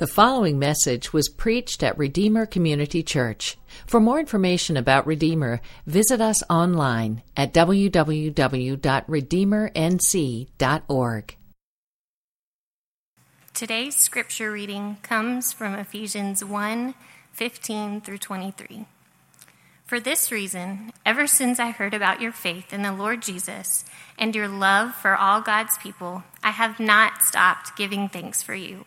The following message was preached at Redeemer Community Church. For more information about Redeemer, visit us online at www.redeemernc.org. Today's scripture reading comes from Ephesians 1 15 through 23. For this reason, ever since I heard about your faith in the Lord Jesus and your love for all God's people, I have not stopped giving thanks for you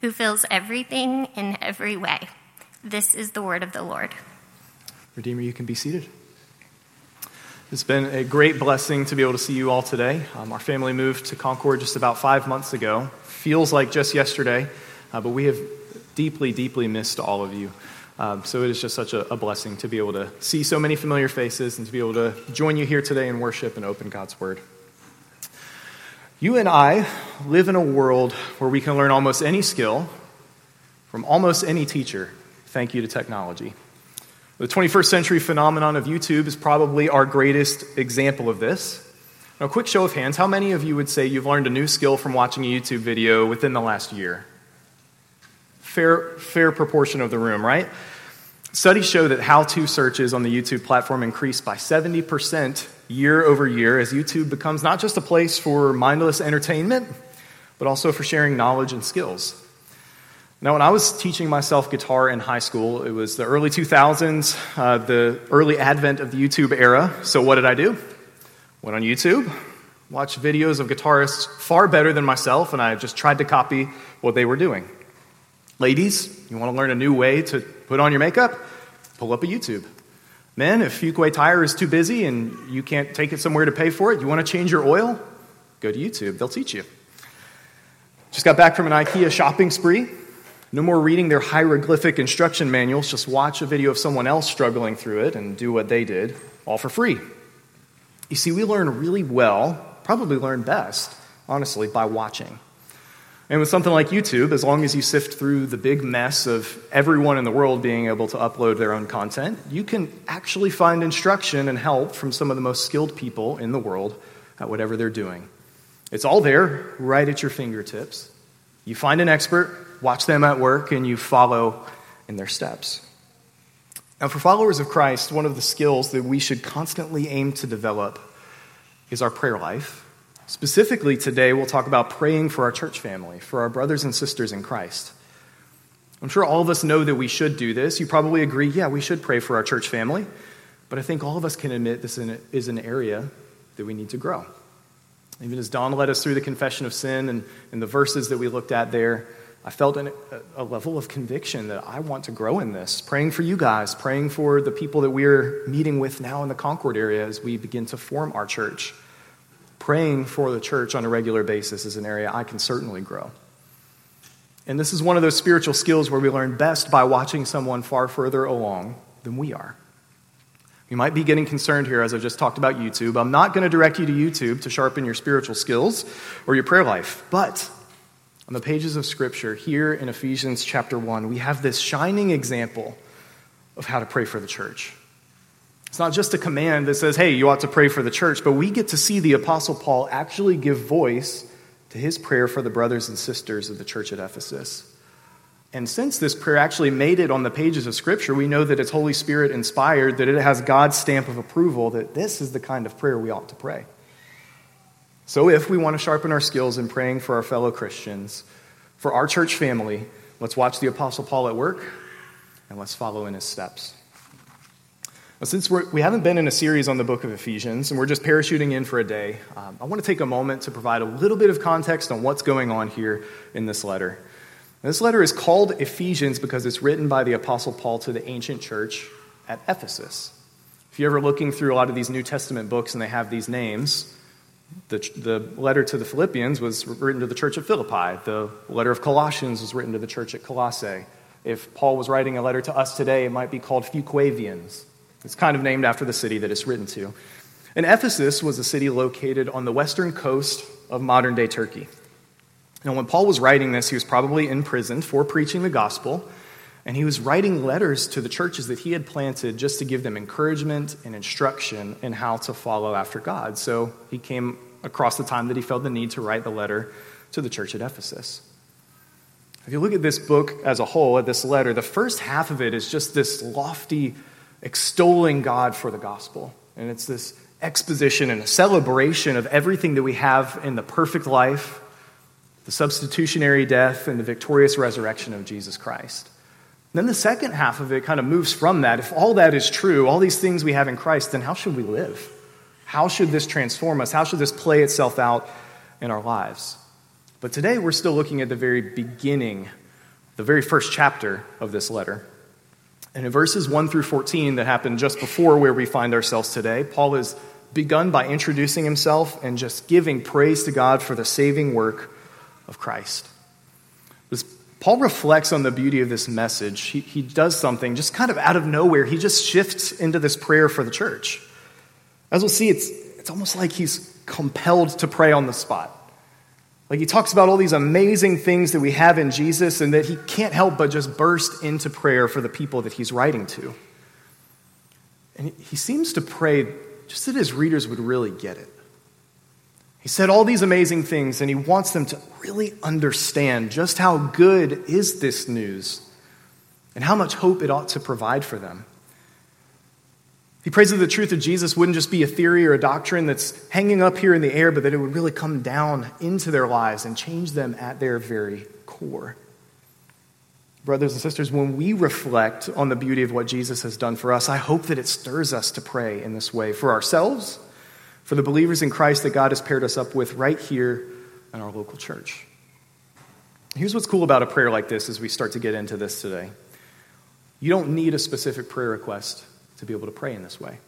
who fills everything in every way. This is the word of the Lord. Redeemer, you can be seated. It's been a great blessing to be able to see you all today. Um, our family moved to Concord just about five months ago. Feels like just yesterday, uh, but we have deeply, deeply missed all of you. Um, so it is just such a, a, blessing to be able to see so many familiar faces and to be able to join you here today in worship and open God's Word. You and I live in a world where we can learn almost any skill from almost any teacher, thank you to technology. The 21st century phenomenon of YouTube is probably our greatest example of this. Now, quick show of hands how many of you would say you've learned a new skill from watching a YouTube video within the last year? Fair, fair proportion of the room, right? Studies show that how to searches on the YouTube platform increased by 70% year over year as YouTube becomes not just a place for mindless entertainment, but also for sharing knowledge and skills. Now, when I was teaching myself guitar in high school, it was the early 2000s, uh, the early advent of the YouTube era. So, what did I do? Went on YouTube, watched videos of guitarists far better than myself, and I just tried to copy what they were doing. Ladies, you want to learn a new way to put on your makeup? Pull up a YouTube. Men, if Fuquay Tire is too busy and you can't take it somewhere to pay for it, you want to change your oil? Go to YouTube, they'll teach you. Just got back from an IKEA shopping spree. No more reading their hieroglyphic instruction manuals, just watch a video of someone else struggling through it and do what they did, all for free. You see, we learn really well, probably learn best, honestly, by watching. And with something like YouTube, as long as you sift through the big mess of everyone in the world being able to upload their own content, you can actually find instruction and help from some of the most skilled people in the world at whatever they're doing. It's all there, right at your fingertips. You find an expert, watch them at work, and you follow in their steps. Now, for followers of Christ, one of the skills that we should constantly aim to develop is our prayer life Specifically, today we'll talk about praying for our church family, for our brothers and sisters in Christ. I'm sure all of us know that we should do this. You probably agree, yeah, we should pray for our church family. But I think all of us can admit this is an area that we need to grow. Even as Don led us through the confession of sin and, and the verses that we looked at there, I felt an, a, level of conviction that I want to grow in this. Praying for you guys, praying for the people that we're meeting with now in the Concord area as we begin to form our church praying for the church on a regular basis is an area I can certainly grow. And this is one of those spiritual skills where we learn best by watching someone far further along than we are. You might be getting concerned here as I just talked about YouTube. I'm not going to direct you to YouTube to sharpen your spiritual skills or your prayer life, but on the pages of Scripture, here in Ephesians chapter 1, we have this shining example of how to pray for the church. It's not just a command that says, hey, you ought to pray for the church, but we get to see the Apostle Paul actually give voice to his prayer for the brothers and sisters of the church at Ephesus. And since this prayer actually made it on the pages of Scripture, we know that it's Holy Spirit inspired, that it has God's stamp of approval, that this is the kind of prayer we ought to pray. So, if we want to sharpen our skills in praying for our fellow Christians, for our church family, Let's watch the Apostle Paul at work and let's follow in his steps. Since we're, we have not been in a series on the book of Ephesians and we're just parachuting in for a day, um, I want to take a moment to provide a little bit of context on what's going on here in this letter. This letter is called Ephesians because it's written by the Apostle Paul to the ancient church at Ephesus. If you're ever looking through a lot of these New Testament books and they have these names, the, the letter to the Philippians was written to the church at Philippi. The letter of Colossians was written to the church at Colossae. If Paul was writing a letter to us today, it might be called Fuquavians. It's kind of named after the city that it's written to. And Ephesus was a city located on the western coast of modern day Turkey. Now, when Paul was writing this, he was probably imprisoned for preaching the gospel, and he was writing letters to the churches that he had planted just to give them encouragement and instruction in how to follow after God. So he came across the time that he felt the need to write the letter to the church at Ephesus. If you look at this book as a whole, at this letter, the first half of it is just this lofty extolling God for the gospel. And it's this exposition and a celebration of everything that we have in the perfect life, the substitutionary death, and the victorious resurrection of Jesus Christ. And then the second half of it kind of moves from that. If all that is true, all these things we have in Christ, then how should we live? How should this transform us? How should this play itself out in our lives? But today we're still looking at the very beginning, the very first chapter of this letter. And in verses 1 through 14 that happened just before where we find ourselves today, Paul has begun by introducing himself and just giving praise to God for the saving work of Christ. As Paul reflects on the beauty of this message, he, he does something just kind of out of nowhere. He just shifts into this prayer for the church. As we'll see, it's, it's almost like he's compelled to pray on the spot. Like he talks about all these amazing things that we have in Jesus and that he can't help but just burst into prayer for the people that he's writing to. And he seems to pray just that his readers would really get it. He said all these amazing things and he wants them to really understand just how good is this news and how much hope it ought to provide for them. He prays that the truth of Jesus wouldn't just be a theory or a doctrine that's hanging up here in the air, but that it would really come down into their lives and change them at their very core. Brothers and sisters, when we reflect on the beauty of what Jesus has done for us, I hope that it stirs us to pray in this way for ourselves, for the believers in Christ that God has paired us up with right here in our local church. Here's what's cool about a prayer like this as we start to get into this today. You don't need a specific prayer request to be able to pray in this way.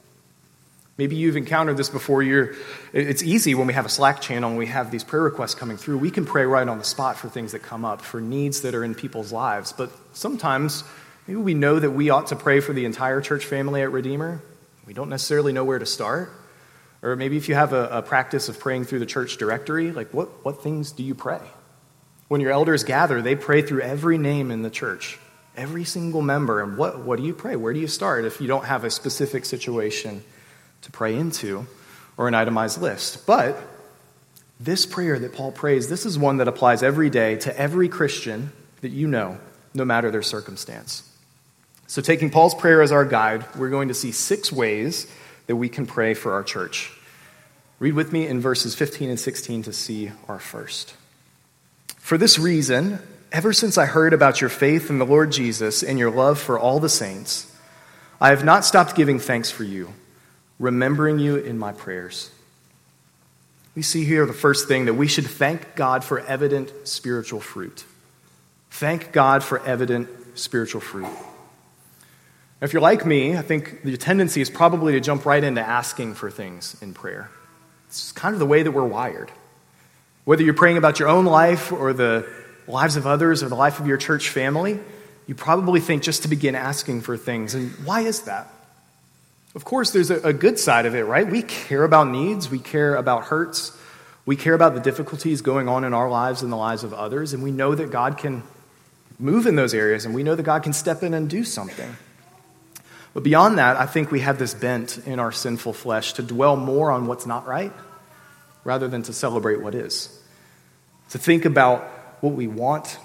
Maybe you've encountered this before. You're, it's easy when we have a Slack channel and we have these prayer requests coming through. We can pray right on the spot for things that come up, for needs that are in people's lives. But sometimes, maybe we know that we ought to pray for the entire church family at Redeemer. We don't necessarily know where to start. Or maybe if you have a, a practice of praying through the church directory, like what, what things do you pray? When your elders gather, they pray through every name in the church every single member. And what, what do you pray? Where do you start if you don't have a specific situation to pray into or an itemized list? But this prayer that Paul prays, this is one that applies every day to every Christian that you know, no matter their circumstance. So, taking Paul's prayer as our guide, we're going to see six ways that we can pray for our church. Read with me in verses 15 and 16 to see our first. For this reason, Ever since I heard about your faith in the Lord Jesus and your love for all the saints, I have not stopped giving thanks for you, remembering you in my prayers. We see here the first thing that we should thank God for evident spiritual fruit. Thank God for evident spiritual fruit. If you're like me, I think the tendency is probably to jump right into asking for things in prayer. It's kind of the way that we're wired. Whether you're praying about your own life or the lives of others or the life of your church family, you probably think just to begin asking for things. And why is that? Of course, there's a, good side of it, right? We care about needs, we care about hurts, we care about the difficulties going on in our lives and the lives of others, and we know that God can move in those areas, and we know that God can step in and do something. But beyond that, I think we have this bent in our sinful flesh to dwell more on what's not right rather than to celebrate what is. To think about what we want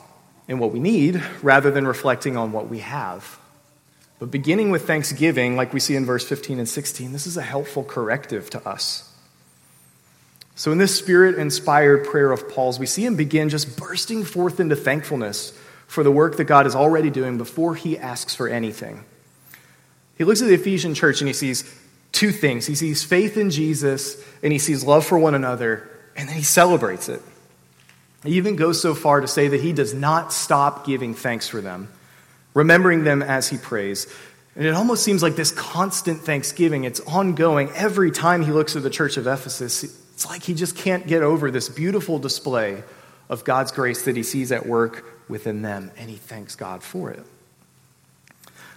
and what we need rather than reflecting on what we have. But beginning with thanksgiving, like we see in verse 15 and 16, this is a helpful corrective to us. So, in this spirit inspired prayer of Paul's, we see him begin just bursting forth into thankfulness for the work that God is already doing before he asks for anything. He looks at the Ephesian church and he sees two things he sees faith in Jesus, and he sees love for one another, and then he celebrates it. He even goes so far to say that he does not stop giving thanks for them, remembering them as he prays. And it almost seems like this constant thanksgiving, it's ongoing. Every time he looks at the church of Ephesus, it's like he just can't get over this beautiful display of God's grace that he sees at work within them, and he thanks God for it.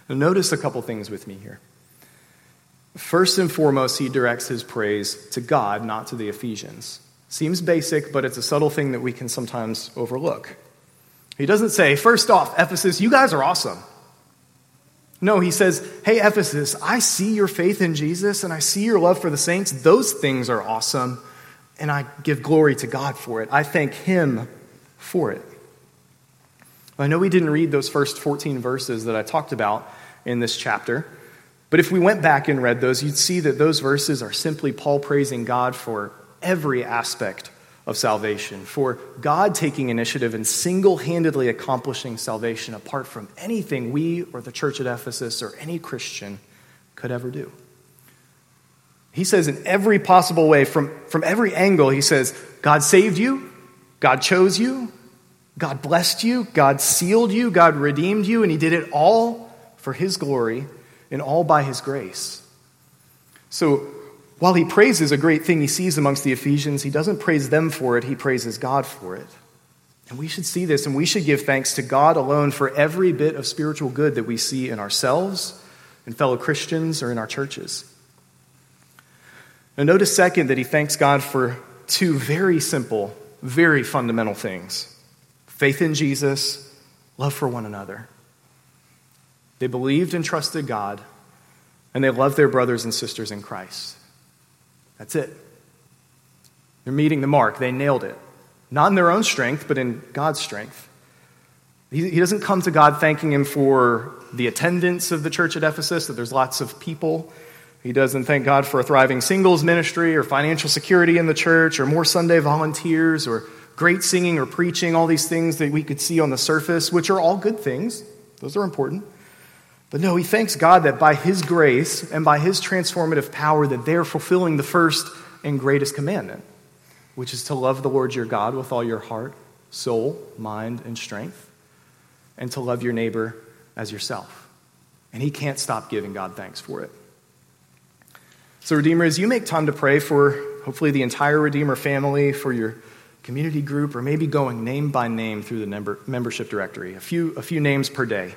Now, notice a couple things with me here. First and foremost, he directs his praise to God, not to the Ephesians. Seems basic, but it's a subtle thing that we can sometimes overlook. He doesn't say, first off, Ephesus, you guys are awesome. No, he says, hey, Ephesus, I see your faith in Jesus and I see your love for the saints. Those things are awesome, and I give glory to God for it. I thank him for it. I know we didn't read those first 14 verses that I talked about in this chapter. But if we went back and read those, you'd see that those verses are simply Paul praising God for every aspect of salvation, for God taking initiative and single handedly accomplishing salvation apart from anything we or the church at Ephesus or any Christian could ever do. He says, in every possible way, from, from every angle, he says, God saved you, God chose you, God blessed you, God sealed you, God redeemed you, and he did it all for his glory and all by his grace. So while he praises a great thing he sees amongst the Ephesians, he doesn't praise them for it, he praises God for it. And we should see this and we should give thanks to God alone for every bit of spiritual good that we see in ourselves, in fellow Christians, or in our churches. Now, notice second that he thanks God for two very simple, very fundamental things faith in Jesus, love for one another. They believed and trusted God, and they loved their brothers and sisters in Christ. That's it. They're meeting the mark. They nailed it. Not in their own strength, but in God's strength. He, he doesn't come to God thanking Him for the attendance of the church at Ephesus, that there's lots of people. He doesn't thank God for a thriving singles ministry or financial security in the church or more Sunday volunteers or great singing or preaching, all these things that we could see on the surface, which are all good things. Those are important. But no, he thanks God that by his grace and by his transformative power that they're fulfilling the first and greatest commandment, which is to love the Lord your God with all your heart, soul, mind, and strength, and to love your neighbor as yourself. And he can't stop giving God thanks for it. So, Redeemer, as you make time to pray for hopefully the entire Redeemer family, for your community group, or maybe going name by name through the membership directory, a few, a few names per day.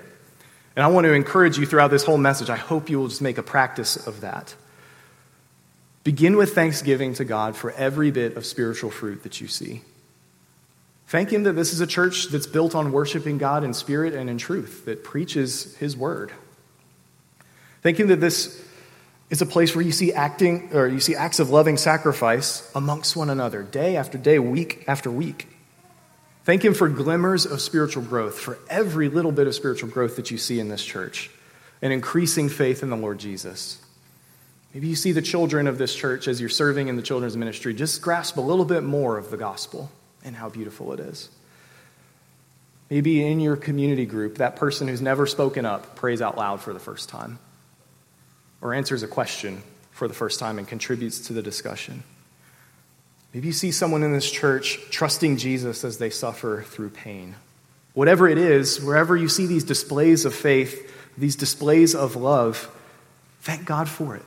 And I want to encourage you throughout this whole message. I hope you will just make a practice of that. Begin with thanksgiving to God for every bit of spiritual fruit that you see. Thank Him that this is a church that's built on worshiping God in spirit and in truth, that preaches His word. Thank Him that this is a place where you see acting or you see acts of loving sacrifice amongst one another, day after day, week after week. Thank Him for glimmers of spiritual growth, for every little bit of spiritual growth that you see in this church, an increasing faith in the Lord Jesus. Maybe you see the children of this church as you're serving in the children's ministry. Just grasp a little bit more of the gospel and how beautiful it is. Maybe in your community group, that person who's never spoken up prays out loud for the first time, or answers a question for the first time and contributes to the discussion. Maybe you see someone in this church trusting Jesus as they suffer through pain. Whatever it is, wherever you see these displays of faith, these displays of love, thank God for it.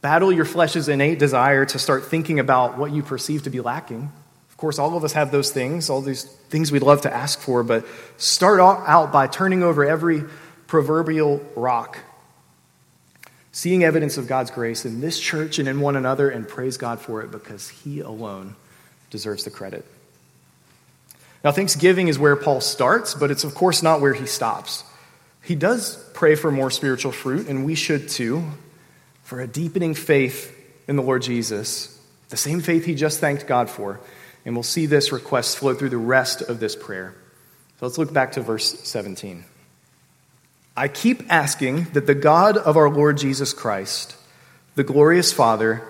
Battle your flesh's innate desire to start thinking about what you perceive to be lacking. Of course, all of us have those things, all these things we'd love to ask for, but start out by turning over every proverbial rock seeing evidence of God's grace in this church and in one another, and praise God for it because He alone deserves the credit. Now, Thanksgiving is where Paul starts, but it's of course not where he stops. He does pray for more spiritual fruit, and we should too, for a deepening faith in the Lord Jesus, the same faith he just thanked God for. And we'll see this request flow through the rest of this prayer. So let's look back to verse 17. I keep asking that the God of our Lord Jesus Christ, the glorious Father,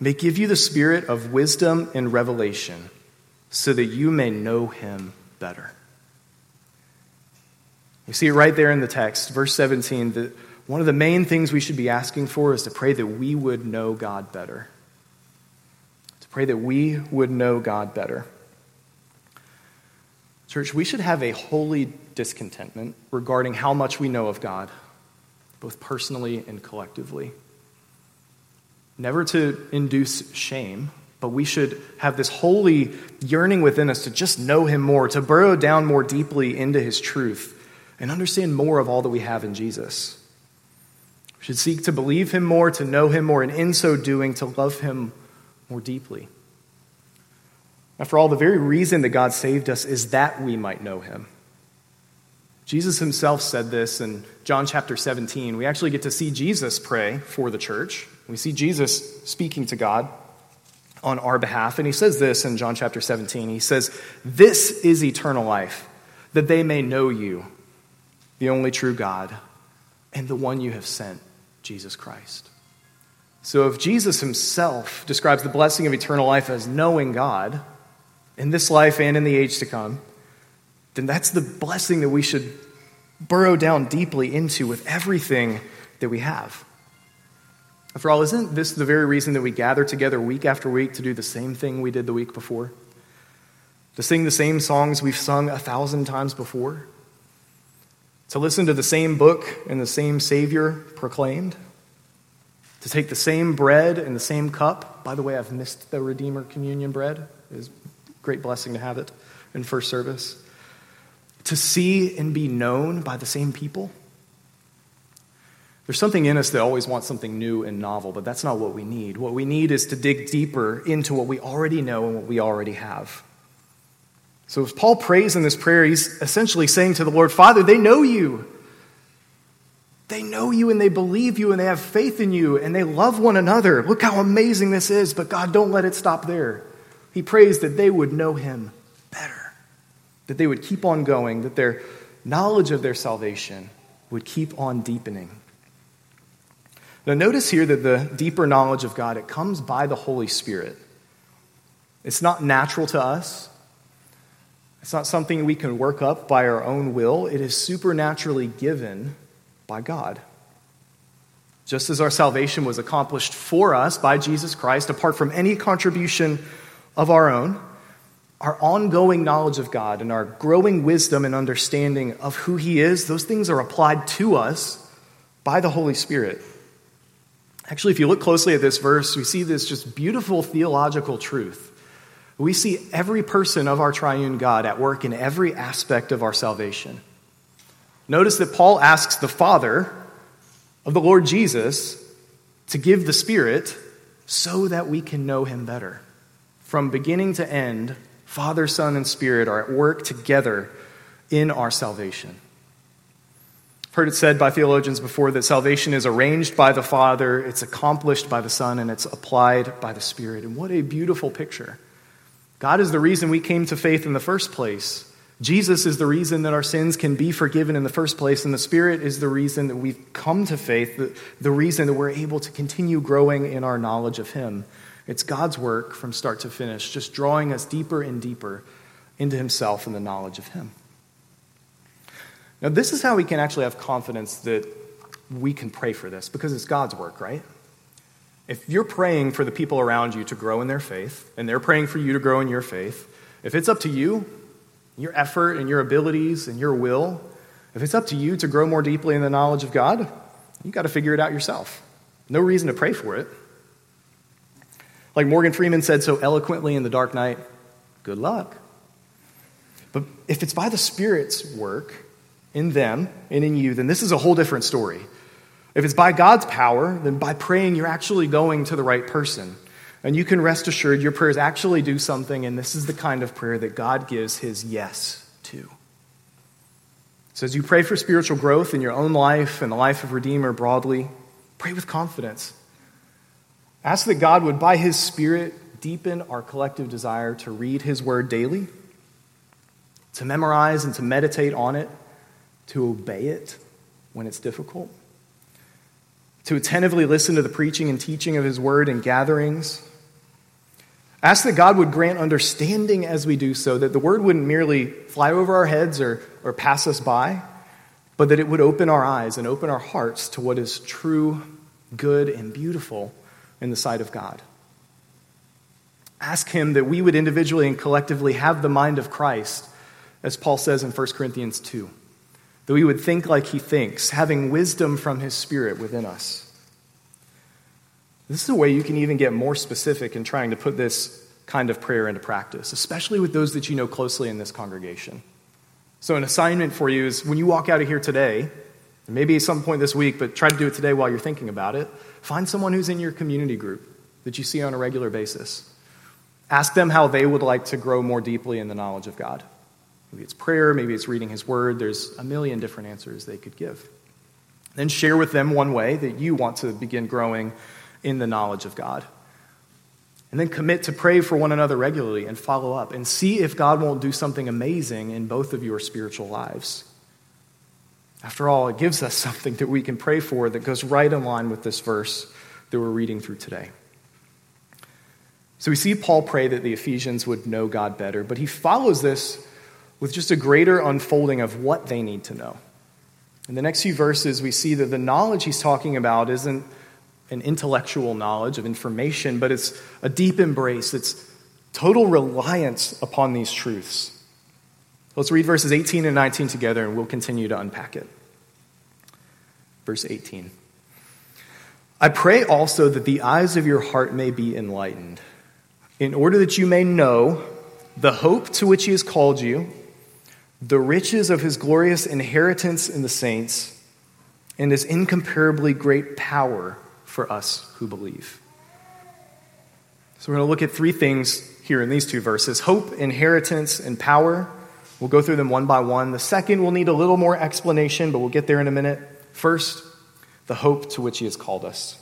may give you the spirit of wisdom and revelation so that you may know him better. You see it right there in the text, verse 17, that one of the main things we should be asking for is to pray that we would know God better. To pray that we would know God better. Church, we should have a holy discontentment regarding how much we know of God, both personally and collectively. Never to induce shame, but we should have this holy yearning within us to just know Him more, to burrow down more deeply into His truth, and understand more of all that we have in Jesus. We should seek to believe Him more, to know Him more, and in so doing, to love Him more deeply. After all, the very reason that God saved us is that we might know him. Jesus himself said this in John chapter 17. We actually get to see Jesus pray for the church. We see Jesus speaking to God on our behalf. And he says this in John chapter 17. He says, This is eternal life, that they may know you, the only true God, and the one you have sent, Jesus Christ. So if Jesus himself describes the blessing of eternal life as knowing God, in this life and in the age to come, then that's the blessing that we should burrow down deeply into with everything that we have. After all, isn't this the very reason that we gather together week after week to do the same thing we did the week before? To sing the same songs we've sung a thousand times before? To listen to the same book and the same Savior proclaimed? To take the same bread and the same cup? By the way, I've missed the Redeemer communion bread. Is Great blessing to have it in first service. To see and be known by the same people. There's something in us that always wants something new and novel, but that's not what we need. What we need is to dig deeper into what we already know and what we already have. So, as Paul prays in this prayer, he's essentially saying to the Lord, Father, they know you. They know you and they believe you and they have faith in you and they love one another. Look how amazing this is, but God, don't let it stop there. He prays that they would know him better, that they would keep on going, that their knowledge of their salvation would keep on deepening. Now, notice here that the deeper knowledge of God, it comes by the Holy Spirit. It's not natural to us. It's not something we can work up by our own will. It is supernaturally given by God. Just as our salvation was accomplished for us by Jesus Christ, apart from any contribution of our own, our ongoing knowledge of God and our growing wisdom and understanding of who He is, those things are applied to us by the Holy Spirit. Actually, if you look closely at this verse, we see this just beautiful theological truth. We see every person of our triune God at work in every aspect of our salvation. Notice that Paul asks the Father of the Lord Jesus to give the Spirit so that we can know Him better. From beginning to end, Father, Son, and Spirit are at work together in our salvation. I've heard it said by theologians before that salvation is arranged by the Father, it's accomplished by the Son, and it's applied by the Spirit. And what a beautiful picture. God is the reason we came to faith in the first place. Jesus is the reason that our sins can be forgiven in the first place, and the Spirit is the reason that we've come to faith, the, the reason that we're able to continue growing in our knowledge of Him. It's God's work from start to finish, just drawing us deeper and deeper into Himself and the knowledge of Him. Now, this is how we can actually have confidence that we can pray for this, because it's God's work, right? If you're praying for the people around you to grow in their faith, and they're praying for you to grow in your faith, if it's up to you, your effort and your abilities and your will, if it's up to you to grow more deeply in the knowledge of God, you got to figure it out yourself. No reason to pray for it. Like Morgan Freeman said so eloquently in The Dark Knight, good luck. But if it's by the Spirit's work in them and in you, then this is a whole different story. If it's by God's power, then by praying, you're actually going to the right person. And you can rest assured your prayers actually do something, and this is the kind of prayer that God gives his yes to. So as you pray for spiritual growth in your own life and the life of Redeemer broadly, pray with confidence. Ask that God would, by His Spirit, deepen our collective desire to read His Word daily, to memorize and to meditate on it, to obey it when it's difficult, to attentively listen to the preaching and teaching of His Word in gatherings. Ask that God would grant understanding as we do so, that the Word wouldn't merely fly over our heads or, or pass us by, but that it would open our eyes and open our hearts to what is true, good, and beautiful in the sight of God. Ask Him that we would individually and collectively have the mind of Christ, as Paul says in 1 Corinthians 2, that we would think like He thinks, having wisdom from His Spirit within us. This is a way you can even get more specific in trying to put this kind of prayer into practice, especially with those that you know closely in this congregation. So, an assignment for you is when you walk out of here today, maybe at some point this week, but try to do it today while you're thinking about it, find someone who's in your community group that you see on a regular basis. Ask them how they would like to grow more deeply in the knowledge of God. Maybe it's prayer, maybe it's reading His Word. There's a million different answers they could give. Then share with them one way that you want to begin growing in the knowledge of God. And then commit to pray for one another regularly and follow up and see if God won't do something amazing in both of your spiritual lives. After all, it gives us something that we can pray for that goes right in line with this verse that we're reading through today. So we see Paul pray that the Ephesians would know God better, but he follows this with just a greater unfolding of what they need to know. In the next few verses, we see that the knowledge he's talking about isn't an intellectual knowledge of information, but it's a deep embrace. It's total reliance upon these truths. Let's read verses 18 and 19 together, and we'll continue to unpack it. Verse 18 I pray also that the eyes of your heart may be enlightened in order that you may know the hope to which he has called you, the riches of his glorious inheritance in the saints, and his incomparably great power for us who believe. So, we're going to look at three things here in these two verses hope, inheritance, and power. We'll go through them one by one. The second will need a little more explanation, but we'll get there in a minute. First, the hope to which he has called us.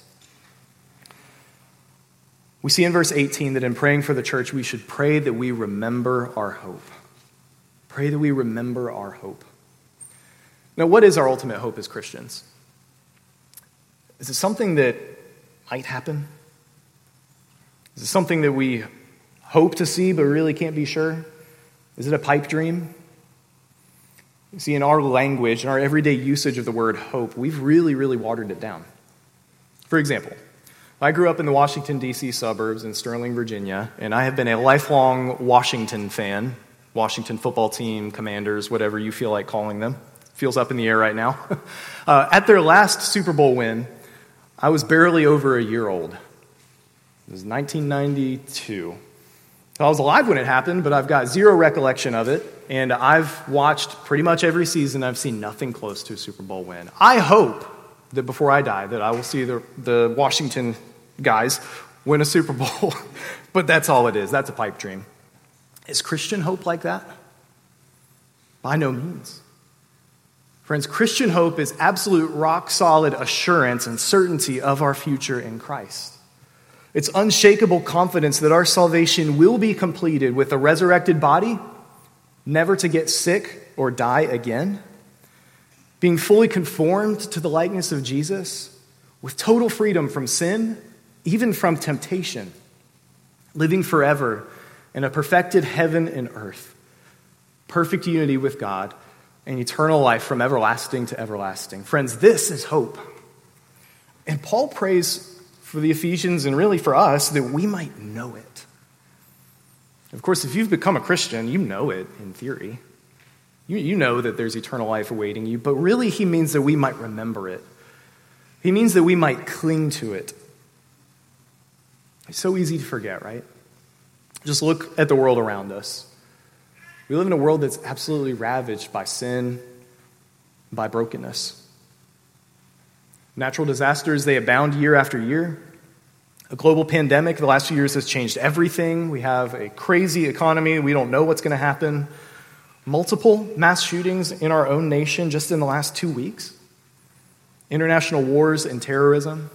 We see in verse 18 that in praying for the church, we should pray that we remember our hope. Pray that we remember our hope. Now, what is our ultimate hope as Christians? Is it something that might happen? Is it something that we hope to see but really can't be sure? Is it a pipe dream? You see, in our language, in our everyday usage of the word hope, we've really, really watered it down. For example, I grew up in the Washington, D.C. suburbs in Sterling, Virginia, and I have been a lifelong Washington fan. Washington football team, commanders, whatever you feel like calling them. Feels up in the air right now. uh, at their last Super Bowl win, I was barely over a year old. It was 1992. I was alive when it happened, but I've got zero recollection of it. And I've watched pretty much every season. I've seen nothing close to a Super Bowl win. I hope that before I die, that I will see the, the Washington guys win a Super Bowl. but that's all it is. That's a pipe dream. Is Christian hope like that? By no means. Friends, Christian hope is absolute rock solid assurance and certainty of our future in Christ. It's unshakable confidence that our salvation will be completed with a resurrected body, never to get sick or die again, being fully conformed to the likeness of Jesus, with total freedom from sin even from temptation, living forever in a perfected heaven and earth, perfect unity with God, and eternal life from everlasting to everlasting. Friends, this is hope. And Paul prays for the Ephesians and really for us that we might know it. Of course, if you've become a Christian, you know it in theory. You, you know that there's eternal life awaiting you, but really, he means that we might remember it. He means that we might cling to it it's so easy to forget, right? Just look at the world around us. We live in a world that's absolutely ravaged by sin, by brokenness. Natural disasters, they abound year after year. A global pandemic the last few years has changed everything. We have a crazy economy. We don't know what's going to happen. Multiple mass shootings in our own nation just in the last two weeks. International wars and terrorism.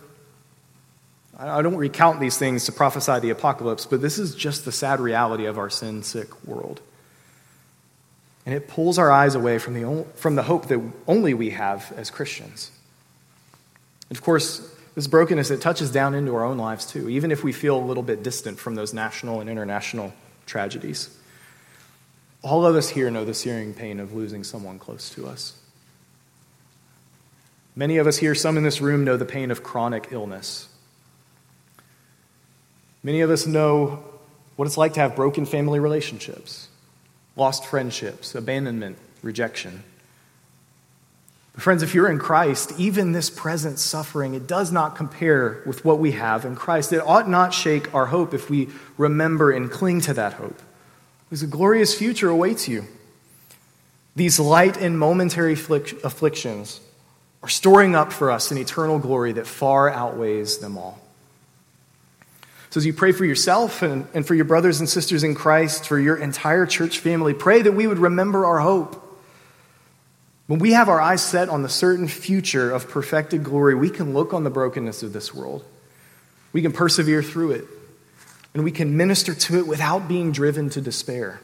I don't recount these things to prophesy the apocalypse, but this is just the sad reality of our sin sick world. And it pulls our eyes away from the, from the hope that only we have as Christians. And of course, this brokenness, it touches down into our own lives too, even if we feel a little bit distant from those national and international tragedies. All of us here know the searing pain of losing someone close to us. Many of us here, some in this room, know the pain of chronic illness. Many of us know what it's like to have broken family relationships, lost friendships, abandonment, rejection. But friends, if you're in Christ, even this present suffering, it does not compare with what we have in Christ. It ought not shake our hope if we remember and cling to that hope. Because a glorious future awaits you. These light and momentary afflictions are storing up for us an eternal glory that far outweighs them all. So, as you pray for yourself and, and for your brothers and sisters in Christ, for your entire church family, pray that we would remember our hope. When we have our eyes set on the certain future of perfected glory, we can look on the brokenness of this world. We can persevere through it, and we can minister to it without being driven to despair.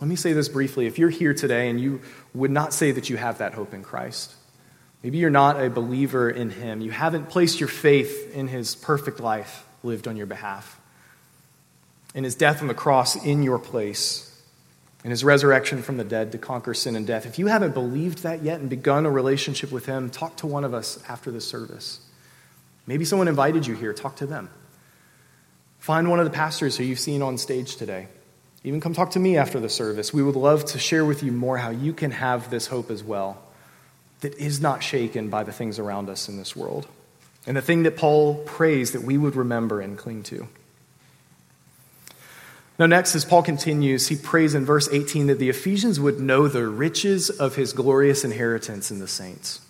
Let me say this briefly. If you're here today and you would not say that you have that hope in Christ, maybe you're not a believer in Him, you haven't placed your faith in His perfect life lived on your behalf, in His death on the cross in your place, in His resurrection from the dead to conquer sin and death. If you haven't believed that yet and begun a relationship with Him, talk to one of us after the service. Maybe someone invited you here, talk to them. Find one of the pastors who you've seen on stage today even come talk to me after the service. We would love to share with you more how you can have this hope as well that is not shaken by the things around us in this world. And the thing that Paul prays that we would remember and cling to. Now, next, as Paul continues, he prays in verse 18 that the Ephesians would know the riches of his glorious inheritance in the saints.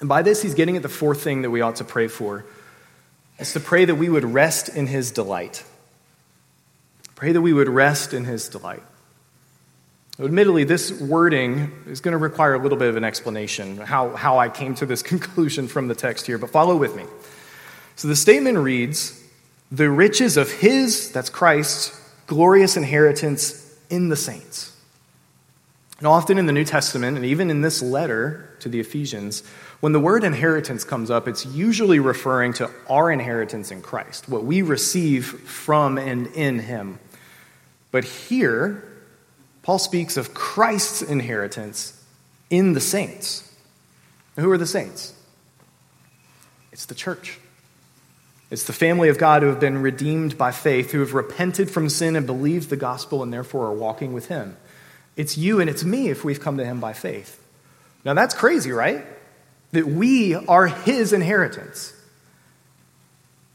And by this, he's getting at the fourth thing that we ought to pray for. It's to pray that we would rest in his delight. Pray that we would rest in his delight. Admittedly, this wording is going to require a little bit of an explanation, how, how I came to this conclusion from the text here, but follow with me. So the statement reads The riches of his, that's Christ's, glorious inheritance in the saints. And often in the New Testament, and even in this letter to the Ephesians, when the word inheritance comes up, it's usually referring to our inheritance in Christ, what we receive from and in him. But here, Paul speaks of Christ's inheritance in the saints. Who are the saints? It's the church. It's the family of God who have been redeemed by faith, who have repented from sin and believed the gospel and therefore are walking with Him. It's you and it's me if we've come to Him by faith. Now that's crazy, right? That we are His inheritance.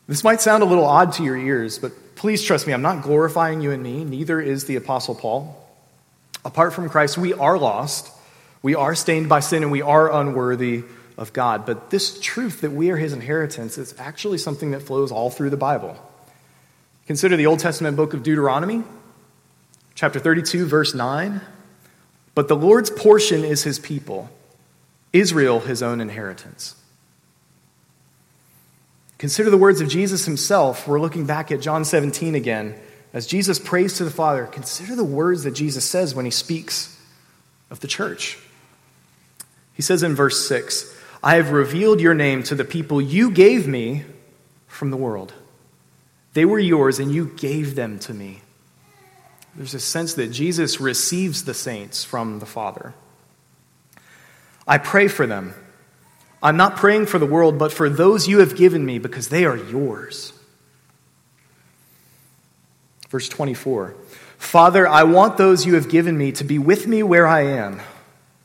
This might sound a little odd to your ears, but please trust me, I'm not glorifying you and me, neither is the Apostle Paul. Apart from Christ, we are lost, we are stained by sin, and we are unworthy of God. But this truth that we are his inheritance is actually something that flows all through the Bible. Consider the Old Testament book of Deuteronomy, chapter 32, verse 9. But the Lord's portion is his people, Israel his own inheritance. Consider the words of Jesus himself. We're looking back at John 17 again. As Jesus prays to the Father, consider the words that Jesus says when he speaks of the church. He says in verse 6 I have revealed your name to the people you gave me from the world. They were yours, and you gave them to me. There's a sense that Jesus receives the saints from the Father. I pray for them. I'm not praying for the world, but for those you have given me because they are yours. Verse 24 Father, I want those you have given me to be with me where I am,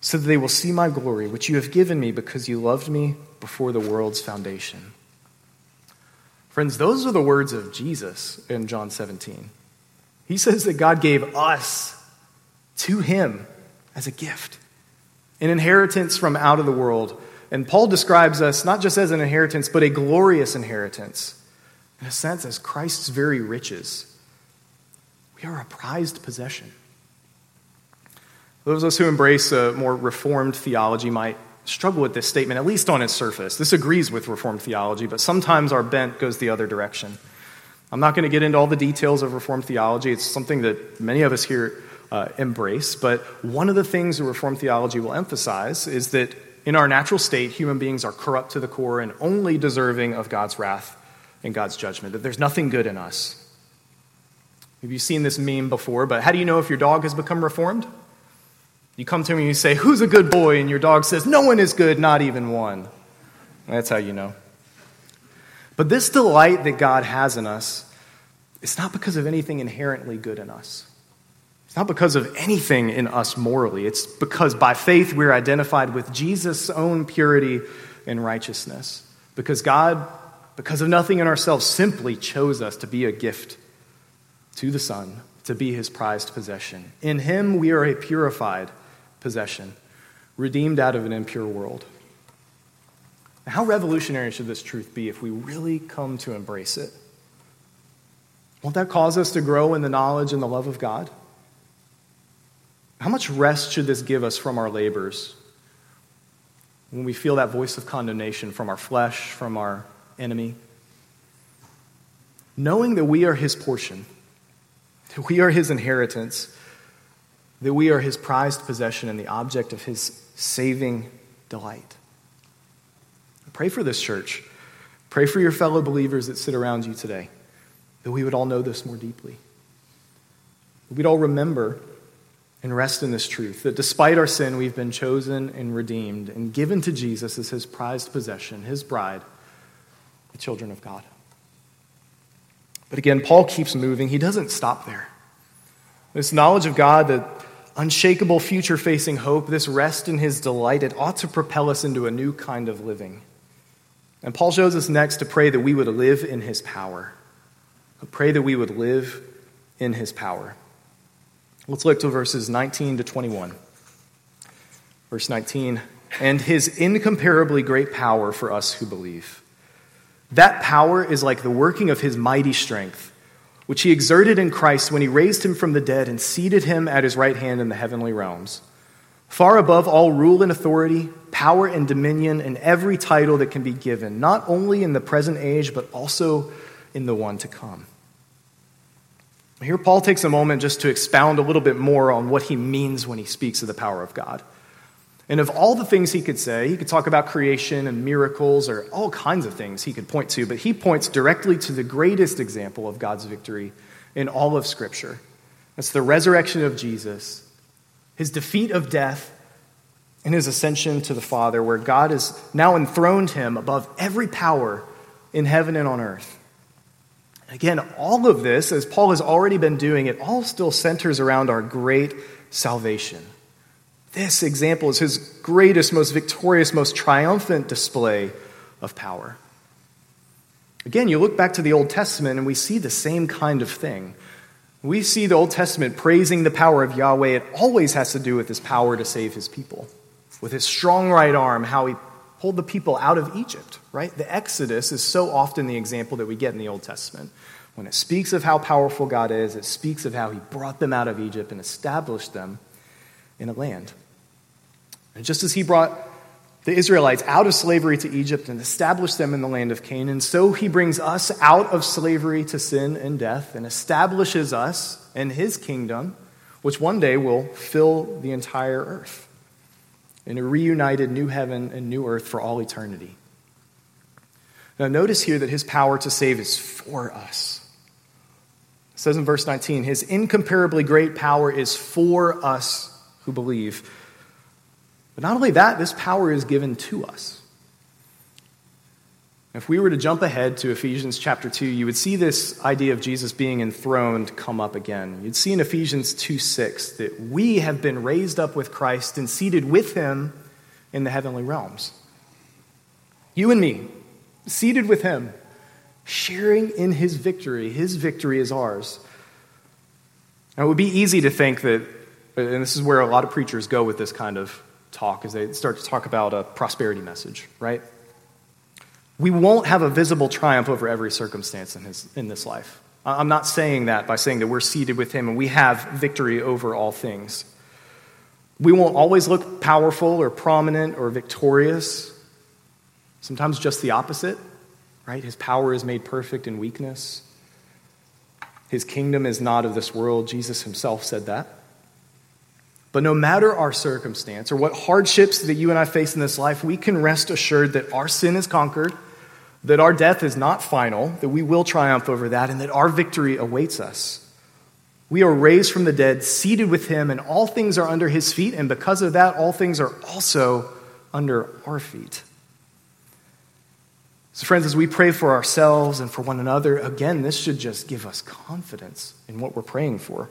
so that they will see my glory, which you have given me because you loved me before the world's foundation. Friends, those are the words of Jesus in John 17. He says that God gave us to him as a gift, an inheritance from out of the world and Paul describes us not just as an inheritance, but a glorious inheritance. In a sense, as Christ's very riches. We are a prized possession. Those of us who embrace a more reformed theology might struggle with this statement, at least on its surface. This agrees with reformed theology, but sometimes our bent goes the other direction. I'm not going to get into all the details of reformed theology. It's something that many of us here uh, embrace, but one of the things that reformed theology will emphasize is that in our natural state, human beings are corrupt to the core and only deserving of God's wrath and God's judgment, that there's nothing good in us. Have you seen this meme before? But how do you know if your dog has become reformed? You come to me and you say, Who's a good boy? And your dog says, No one is good, not even one. That's how you know. But this delight that God has in us, it's not because of anything inherently good in us. It's not because of anything in us morally. It's because by faith we're identified with Jesus' own purity and righteousness. Because God, because of nothing in ourselves, simply chose us to be a gift to the Son, to be his prized possession. In him we are a purified possession, redeemed out of an impure world. How revolutionary should this truth be if we really come to embrace it? Won't that cause us to grow in the knowledge and the love of God? How much rest should this give us from our labors when we feel that voice of condemnation from our flesh, from our enemy? Knowing that we are his portion, that we are his inheritance, that we are his prized possession and the object of his saving delight. Pray for this church. Pray for your fellow believers that sit around you today, that we would all know this more deeply. We'd all remember and rest in this truth that despite our sin, we've been chosen and redeemed and given to Jesus as his prized possession, his bride, the children of God. But again, Paul keeps moving. He doesn't stop there. This knowledge of God, the unshakable future facing hope, this rest in his delight, it ought to propel us into a new kind of living. And Paul shows us next to pray that we would live in his power. Pray that we would live in his power. Let's look to verses 19 to 21. Verse 19, and his incomparably great power for us who believe. That power is like the working of his mighty strength, which he exerted in Christ when he raised him from the dead and seated him at his right hand in the heavenly realms, far above all rule and authority, power and dominion, and every title that can be given, not only in the present age, but also in the one to come. Here, Paul takes a moment just to expound a little bit more on what he means when he speaks of the power of God. And of all the things he could say, he could talk about creation and miracles or all kinds of things he could point to, but he points directly to the greatest example of God's victory in all of Scripture. That's the resurrection of Jesus, his defeat of death, and his ascension to the Father, where God has now enthroned him above every power in heaven and on earth. Again, all of this, as Paul has already been doing, it all still centers around our great salvation. This example is his greatest, most victorious, most triumphant display of power. Again, you look back to the Old Testament and we see the same kind of thing. We see the Old Testament praising the power of Yahweh. It always has to do with his power to save his people. With his strong right arm, how he pulled the people out of Egypt, right? The Exodus is so often the example that we get in the Old Testament. When it speaks of how powerful God is, it speaks of how he brought them out of Egypt and established them in a land. And just as he brought the Israelites out of slavery to Egypt and established them in the land of Canaan, so he brings us out of slavery to sin and death and establishes us in his kingdom, which one day will fill the entire earth in a reunited new heaven and new earth for all eternity. Now, notice here that his power to save is for us. It says in verse 19, his incomparably great power is for us who believe. But not only that, this power is given to us. If we were to jump ahead to Ephesians chapter 2, you would see this idea of Jesus being enthroned come up again. You'd see in Ephesians 2 6 that we have been raised up with Christ and seated with him in the heavenly realms. You and me, seated with him, sharing in his victory. His victory is ours. Now, it would be easy to think that, and this is where a lot of preachers go with this kind of talk, as they start to talk about a prosperity message, right? We won't have a visible triumph over every circumstance in, his, in this life. I'm not saying that by saying that we're seated with him and we have victory over all things. We won't always look powerful or prominent or victorious. Sometimes just the opposite, right? His power is made perfect in weakness. His kingdom is not of this world. Jesus himself said that. But no matter our circumstance or what hardships that you and I face in this life, we can rest assured that our sin is conquered that our death is not final, that we will triumph over that, and that our victory awaits us. We are raised from the dead, seated with him, and all things are under his feet, and because of that, all things are also under our feet. So, friends, as we pray for ourselves and for one another, again, this should just give us confidence in what we're praying for.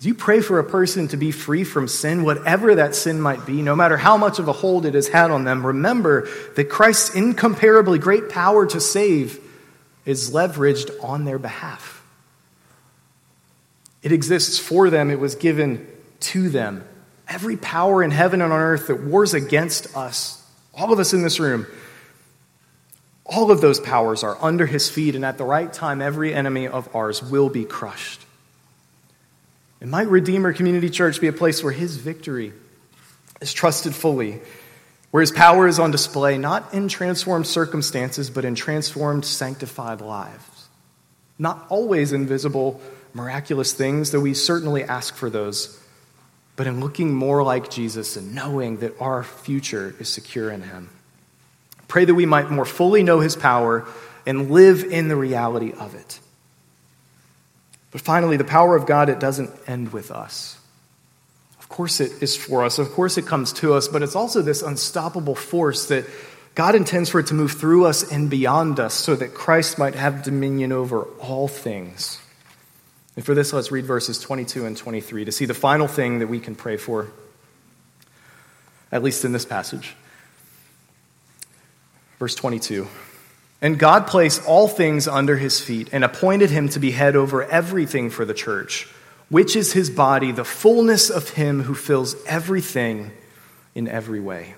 As you pray for a person to be free from sin, whatever that sin might be, no matter how much of a hold it has had on them, remember that Christ's incomparably great power to save is leveraged on their behalf. It exists for them, it was given to them. Every power in heaven and on earth that wars against us, all of us in this room, all of those powers are under his feet, and at the right time, every enemy of ours will be crushed. And might Redeemer Community Church be a place where his victory is trusted fully, where his power is on display, not in transformed circumstances, but in transformed, sanctified lives. Not always invisible miraculous things, though we certainly ask for those, but in looking more like Jesus and knowing that our future is secure in Him. Pray that we might more fully know His power and live in the reality of it. But finally, the power of God, it doesn't end with us. Of course, it is for us. Of course, it comes to us, but it's also this unstoppable force that God intends for it to move through us and beyond us so that Christ might have dominion over all things. And for this, let's read verses 22 and 23 to see the final thing that we can pray for, at least in this passage. Verse 22 And God placed all things under his feet and appointed him to be head over everything for the church, which is his body, the fullness of him who fills everything in every way.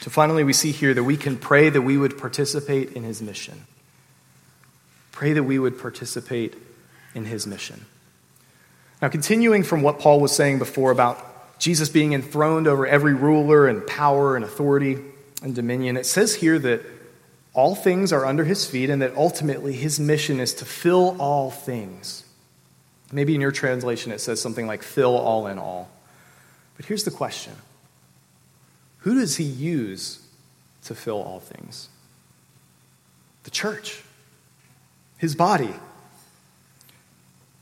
So finally, we see here that we can pray that we would participate in his mission. Pray that we would participate in his mission. Now, continuing from what Paul was saying before about Jesus being enthroned over every ruler and power and authority and dominion, it says here that all things are under his feet and that ultimately his mission is to fill all things. Maybe in your translation it says something like fill all in all. But here's the question Who does he use to fill all things? The church, his body.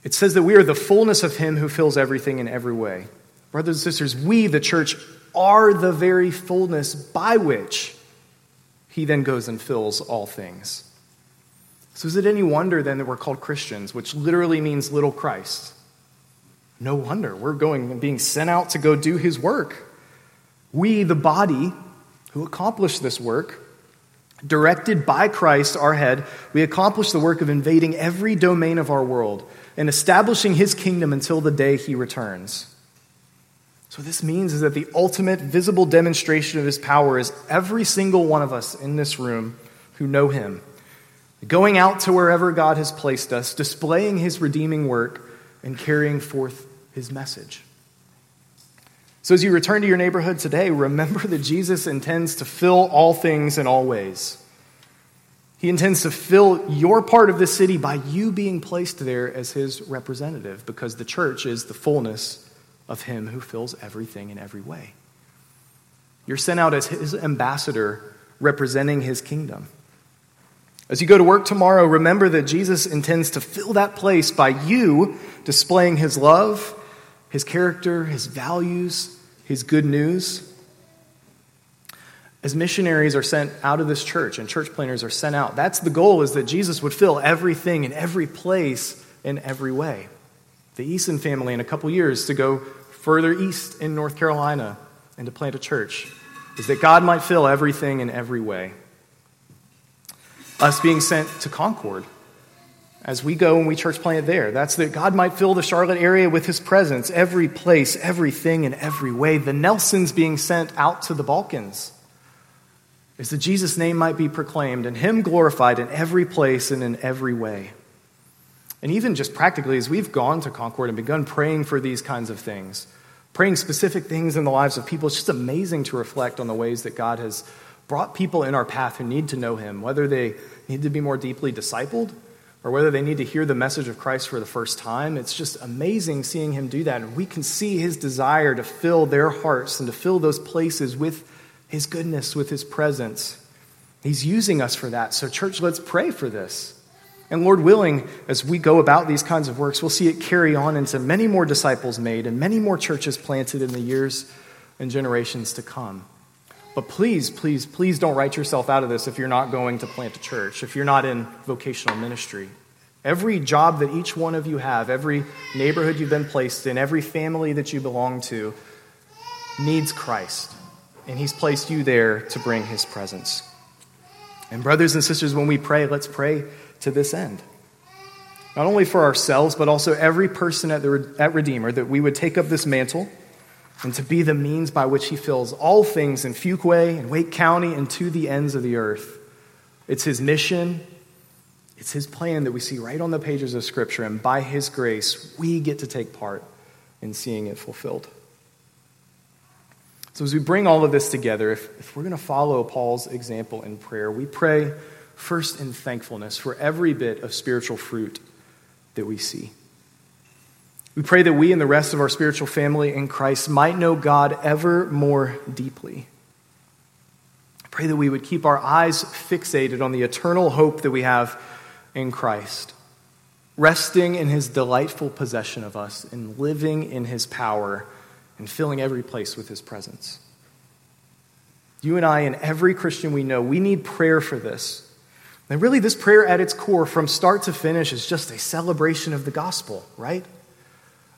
It says that we are the fullness of Him who fills everything in every way. Brothers and sisters, we, the church, are the very fullness by which He then goes and fills all things. So, is it any wonder then that we're called Christians, which literally means little Christ? No wonder. We're going and being sent out to go do His work. We, the body, who accomplish this work, directed by Christ, our head, we accomplish the work of invading every domain of our world and establishing his kingdom until the day he returns. So, what this means is that the ultimate visible demonstration of his power is every single one of us in this room who know him, going out to wherever God has placed us, displaying his redeeming work, and carrying forth his message. So, as you return to your neighborhood today, remember that Jesus intends to fill all things in all ways. He intends to fill your part of the city by you being placed there as his representative because the church is the fullness of him who fills everything in every way. You're sent out as his ambassador representing his kingdom. As you go to work tomorrow, remember that Jesus intends to fill that place by you displaying his love, his character, his values, his good news. As missionaries are sent out of this church and church planters are sent out, that's the goal is that Jesus would fill everything in every place in every way. The Easton family in a couple years to go further east in North Carolina and to plant a church is that God might fill everything in every way. Us being sent to Concord as we go and we church plant there. That's that God might fill the Charlotte area with his presence, every place, everything, in every way. The Nelsons being sent out to the Balkans is that Jesus' name might be proclaimed and Him glorified in every place and in every way. And even just practically, as we've gone to Concord and begun praying for these kinds of things, praying specific things in the lives of people, it's just amazing to reflect on the ways that God has brought people in our path who need to know Him, whether they need to be more deeply discipled or whether they need to hear the message of Christ for the first time. It's just amazing seeing Him do that. And we can see His desire to fill their hearts and to fill those places with his goodness, with His presence. He's using us for that. So, church, let's pray for this. And Lord willing, as we go about these kinds of works, we'll see it carry on into many more disciples made and many more churches planted in the years and generations to come. But please, please, please don't write yourself out of this if you're not going to plant a church, if you're not in vocational ministry. Every job that each one of you have, every neighborhood you've been placed in, every family that you belong to needs Christ. And He's placed you there to bring His presence. And, brothers and sisters, when we pray, let's pray to this end. Not only for ourselves, but also every person at, the, at Redeemer, that we would take up this mantle and to be the means by which He fills all things in Fuquay and Wake County and to the ends of the earth. It's His mission, it's His plan that we see right on the pages of Scripture, and by His grace, we get to take part in seeing it fulfilled. So, as we bring all of this together, if, if we're going to follow Paul's example in prayer, we pray first in thankfulness for every bit of spiritual fruit that we see. We pray that we and the rest of our spiritual family in Christ might know God ever more deeply. I pray that we would keep our eyes fixated on the eternal hope that we have in Christ, resting in his delightful possession of us and living in his power and filling every place with his presence. You and I and every Christian we know, we need prayer for this. And really, this prayer at its core, from start to finish, is just a celebration of the gospel, right?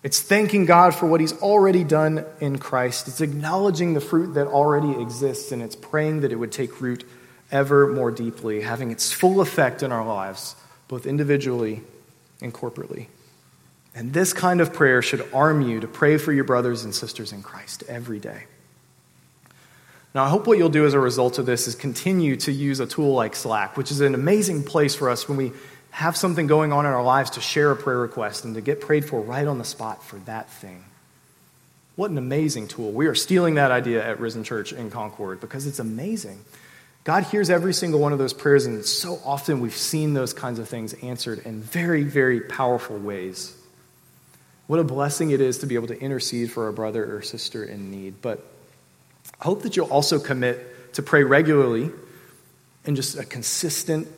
It's thanking God for what He's already done in Christ. It's acknowledging the fruit that already exists, and it's praying that it would take root ever more deeply, having its full effect in our lives, both individually and corporately. And this kind of prayer should arm you to pray for your brothers and sisters in Christ every day. Now, I hope what you'll do as a result of this is continue to use a tool like Slack, which is an amazing place for us when we have something going on in our lives to share a prayer request and to get prayed for right on the spot for that thing. What an amazing tool. We are stealing that idea at Risen Church in Concord because it's amazing. God hears every single one of those prayers, and so often we've seen those kinds of things answered in very, very powerful ways. What a blessing it is to be able to intercede for a brother or sister in need. But I hope that you'll also commit to pray regularly in just a consistent,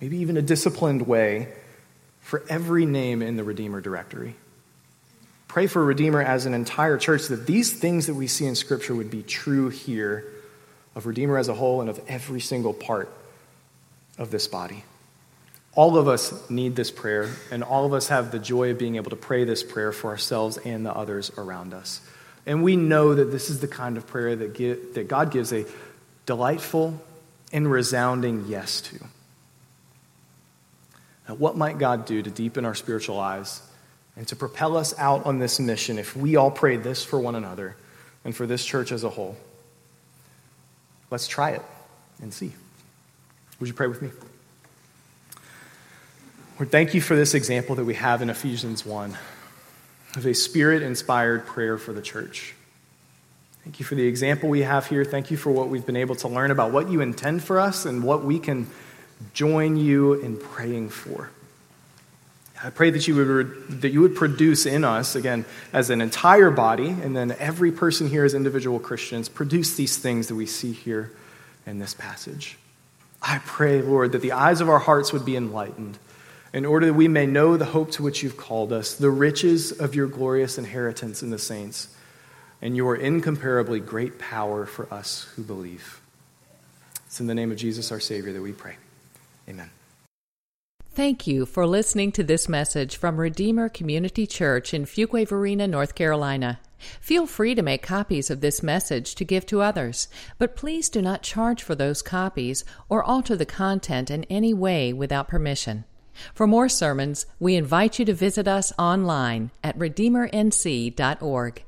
maybe even a disciplined way for every name in the Redeemer directory. Pray for Redeemer as an entire church that these things that we see in Scripture would be true here of Redeemer as a whole and of every single part of this body. All of us need this prayer, and all of us have the joy of being able to pray this prayer for ourselves and the others around us. And we know that this is the kind of prayer that, give, that God gives a delightful and resounding yes to. Now, what might God do to deepen our spiritual lives and to propel us out on this mission if we all pray this for one another and for this church as a whole? Let's try it and see. Would you pray with me? Lord, thank you for this example that we have in Ephesians 1 of a spirit inspired prayer for the church. Thank you for the example we have here. Thank you for what we've been able to learn about what you intend for us and what we can join you in praying for. I pray that you would, that you would produce in us, again, as an entire body, and then every person here as individual Christians, produce these things that we see here in this passage. I pray, Lord, that the eyes of our hearts would be enlightened in order that we may know the hope to which you've called us, the riches of your glorious inheritance in the saints, and your incomparably great power for us who believe. It's in the name of Jesus, our Savior, that we pray. Amen. Thank you for listening to this message from Redeemer Community Church in Fuquay Varina, North Carolina. Feel free to make copies of this message to give to others, but please do not charge for those copies or alter the content in any way without permission. For more sermons, we invite you to visit us online at redeemernc.org.